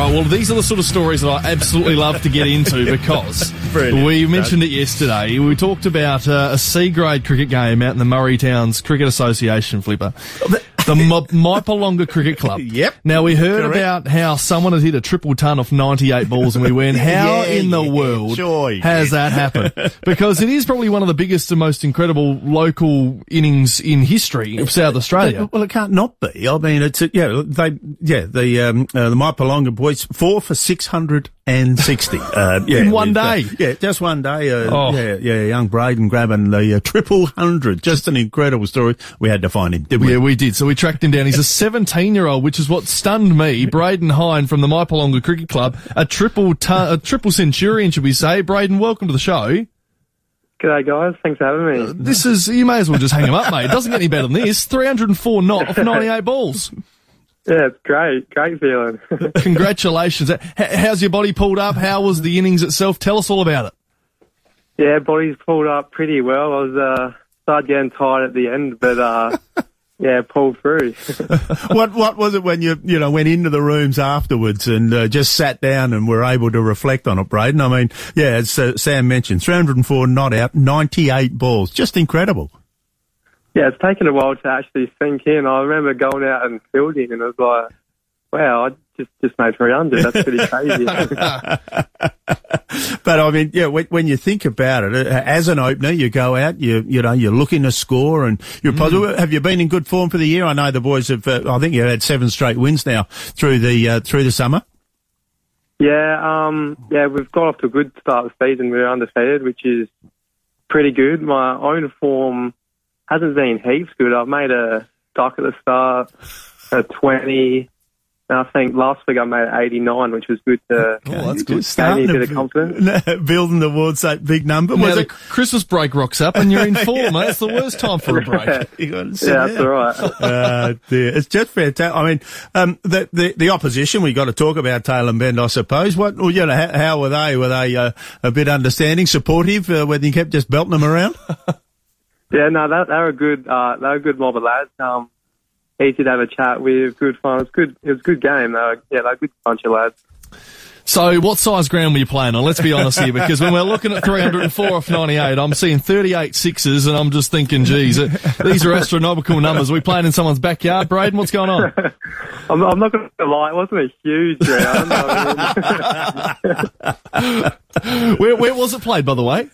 Right, well, these are the sort of stories that I absolutely love to get into because Brilliant. we mentioned it yesterday. We talked about uh, a C grade cricket game out in the Murray Towns Cricket Association, Flipper. The M- Mypolonga Cricket Club. Yep. Now, we heard Correct. about how someone had hit a triple ton off 98 balls and we went, how Yeah, in the yeah, world sure. has that happened? Because it is probably one of the biggest and most incredible local innings in history of South Australia. Well, it can't not be. I mean, it's a, yeah, they yeah the um uh, the Mypolonga boys four for six hundred and sixty. Uh, yeah, In one with, uh, day? yeah, just one day. Uh, Oh. Yeah, yeah, young Braden grabbing the uh, triple hundred. Just an incredible story. We had to find him, did we? Yeah, we did. So we tracked him down. He's a 17 year old, which is what stunned me. Braden Hine from the Mypolonga Cricket Club, a triple ton, a triple centurion, should we say? Braden, welcome to the show. G'day guys, thanks for having me. This is, you may as well just hang him up, mate. It doesn't get any better than this. 304 not off 98 balls. Yeah, it's great, great feeling. Congratulations. How's your body pulled up? How was the innings itself? Tell us all about it. yeah, body's pulled up pretty well. I was uh, started getting tired at the end, but uh, yeah, pulled through. what what was it when you you know went into the rooms afterwards and uh, just sat down and were able to reflect on it, Braden? I mean, yeah, as uh, Sam mentioned, three hundred and four not out, ninety eight balls, just incredible. Yeah, it's taken a while to actually sink in. I remember going out and fielding, and it was like, wow, I just just made 300. That's pretty crazy. But I mean, yeah, when, when you think about it, uh, as an opener, you go out, you you know, you're looking to score, and you're positive. Have you been in good form for the year? I know the boys have. Uh, I think you've had seven straight wins now through the uh, through the summer. yeah, um, yeah, we've got off to a good start of the season. We're undefeated, which is pretty good. My own form hasn't been heaps good. I've made a duck at the start, a 20. And I think last week I made 89, which was good to Oh, that's good. gave me a bit of confidence. building towards that big number. Now Was the it? Christmas break rocks up and you're in form, mate. It's the worst time for a break. You Yeah, that's down. all right. uh, dear. It's just fantastic. I mean, um, the, the the opposition. We got to talk about Tailem Bend, I suppose. What, well, you know, how, how were they? Were they uh, a bit understanding, supportive? Uh, when you kept just belting them around? Yeah, no, that, they're a good, uh, they're a good mob of lads. Um, easy to have a chat with, good fun. It was good. It was a good game. They were, yeah, they're a good bunch of lads. So, what size ground were you playing on? Let's be honest here, because when we're looking at 304 off 98, I'm seeing 38 sixes, and I'm just thinking, geez, these are astronomical numbers. Are we playing in someone's backyard, Braden? What's going on? I'm, I'm not going to lie, it wasn't a huge round. I mean, Where, where was it played, by the way?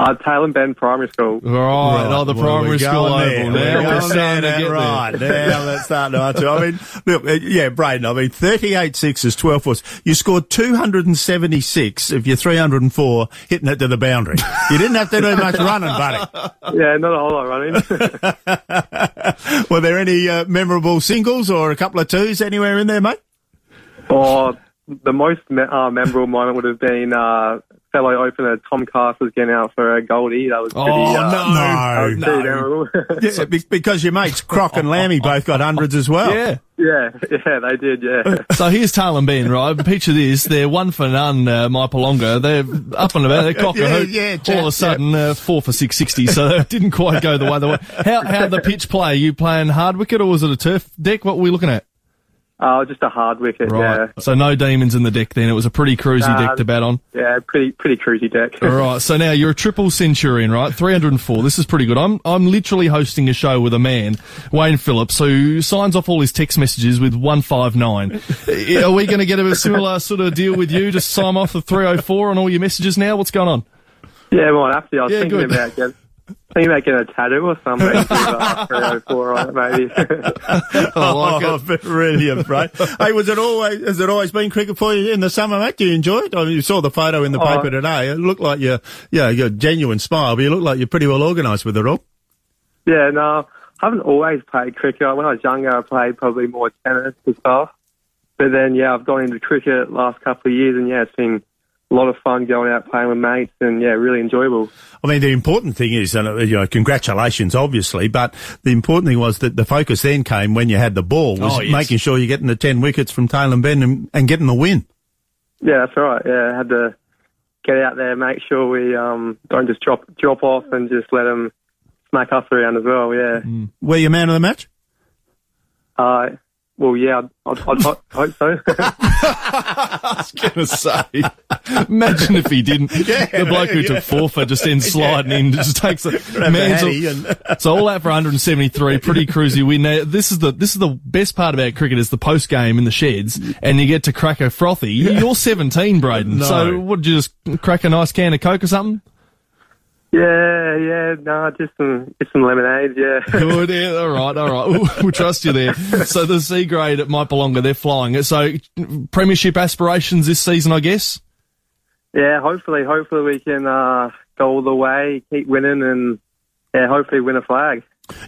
Uh, Tailem Bend Primary School. Right, oh, the well, primary we're school going oval. Now We're we're starting to get right. there. Now that's starting to answer. I mean, look, uh, yeah, Braden, I mean, 38 sixes, 12 fours. You scored 276 of your 304 hitting it to the boundary. You didn't have to do much running, buddy. Yeah, not a whole lot running. Were there any uh, memorable singles or a couple of twos anywhere in there, mate? or the most me- uh, memorable moment would have been uh, fellow opener Tom Castles getting out for a goldie. That was pretty. Oh, uh, no. that was pretty memorable. Yeah, because your mates Croc and Lammy both got hundreds as well. Yeah. yeah, yeah, they did. Yeah. So here's Taylor and Ben, right? Picture this. They're one for none, uh, Mypolonga. They're up and about. They're cock a Yeah, hoop. yeah, All of a sudden, uh, four for 660. So it didn't quite go the way they were. How, how the pitch play? Are You playing hard wicket or was it a turf deck? What were we looking at? Uh, just a hard wicket. Right. Yeah. So no demons in the deck then. It was a pretty cruisy Nah, deck to bat on. Yeah, pretty pretty cruisy deck. All right. So now you're a triple centurion, right? 304. This is pretty good. I'm, I'm literally hosting a show with a man, Wayne Phillips, who signs off all his text messages with 159. Are we going to get a similar sort of deal with you? Just sign off the 304 on all your messages now? What's going on? Yeah, have to. I was Yeah, thinking good. about getting thinking about getting a tattoo or something. with, uh, 304 maybe. I oh, it. brilliant, right? hey, was it always has it always been cricket for you in the summer, mate? Do you enjoy it? I mean, you saw the photo in the Oh. paper today. It looked like you, yeah, you're genuine smile, but you look like you're pretty well organised with it all. yeah, no, I haven't always played cricket. When I was younger, I played probably more tennis and stuff. But then, yeah, I've gone into cricket last couple of years, and yeah, it's been a lot of fun going out playing with mates, and yeah, really enjoyable. I mean, the important thing is, and uh, you know, congratulations, obviously, but the important thing was that the focus then came when you had the ball was Oh, yes. making sure you're getting the ten wickets from Tailem Bend and, and getting the win. Yeah, that's right. Yeah, I had to get out there, make sure we um, don't just drop drop off and just let them smack us around as well. Yeah. Were you man of the match? Uh, well, yeah, I'd, I'd, I'd hope so. gonna say. Imagine if he didn't. the bloke who took forfeit just ends sliding in, just takes a man's. And- so all that for 173, pretty cruisy win. Now, this is the this is the best part about cricket is the post game in the sheds, and you get to crack a frothy. You're 17, Braden. No. So what? Did you just crack a nice can of coke or something? Yeah, yeah, no, just some, just some lemonade, yeah. Good. Yeah, all right, all right. We'll, we'll trust you there. So the C grade at Mypolonga, they're flying. So premiership aspirations this season, I guess. yeah, hopefully, hopefully we can, uh, go all the way, keep winning and, yeah, hopefully win a flag.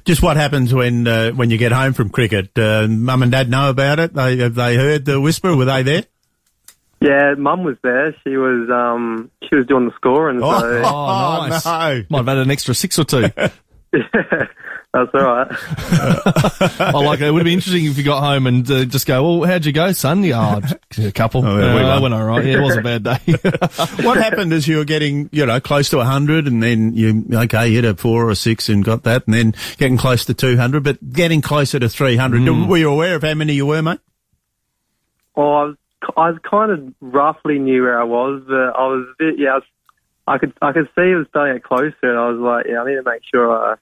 Just what happens when uh, when you get home from cricket? Uh, Mum and Dad know about it. They have they heard the whisper? Were they there? Yeah, Mum was there. She was, um, she was doing the scoring, so, Oh, nice. no! Might have had an extra six or two. that's all right. I like it. It would be interesting if you got home and uh, just go, well, how'd you go, son? Yeah, oh, a couple. Oh, yeah, we Uh, I went all right. Yeah, it was a bad day. what happened as you were getting, you know, close to 100 and then you, okay, hit a four or a six and got that and then getting close to 200, but getting closer to 300. Mm. Were you aware of how many you were, mate? Well, I was, I kind of roughly knew where I was, but I was a bit, yeah, I, was, I could, I could see it was starting to get closer, and I was like, yeah, I need to make sure I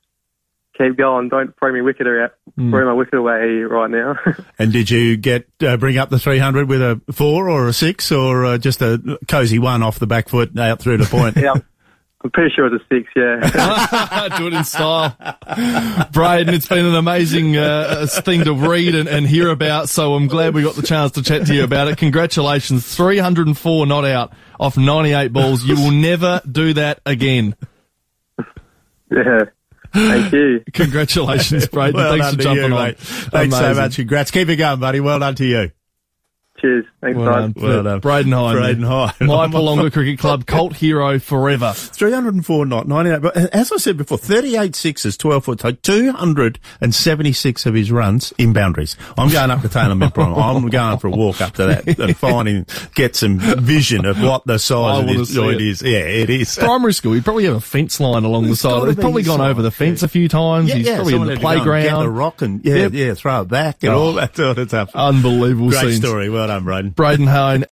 keep going. Don't throw me wicket out, throw my wicket away right now. And did you get, uh, bring up the 300 with a four or a six or uh, just a cozy one off the back foot out through the point? yeah, I'm pretty sure it was a six. Yeah, Do it in style. Braden, it's been an amazing uh, thing to read and, and hear about, so I'm glad we got the chance to chat to you about it. Congratulations. 304 not out off 98 balls. You will never do that again. yeah. Thank you. Congratulations, Braden. Well Thanks for jumping you, on. mate. Thanks so much. Congrats. Keep it going, buddy. Well done to you. Cheers. Thanks, Well guys. Well done. Braden Hine. Braden Hine. Mypolonga Cricket Club, cult hero forever. 304 not 98. But as I said before, 38 sixes, 12 foot, so 276 of his runs in boundaries. I'm going up to Taylor Mimpron. I'm going for a walk up to that and finding, get some vision of what the size of wanna this joint it. is. Yeah, it is. Primary school, he'd probably have a fence line along the side. He's probably gone inside, over the fence yeah. a few times. Yeah, He's yeah, probably in the had to go and playground. Get the rock and, yeah, Yep. yeah, throw it back and Oh. all that sort of stuff. Unbelievable Great scenes. story. Well Braden. Braden Hine,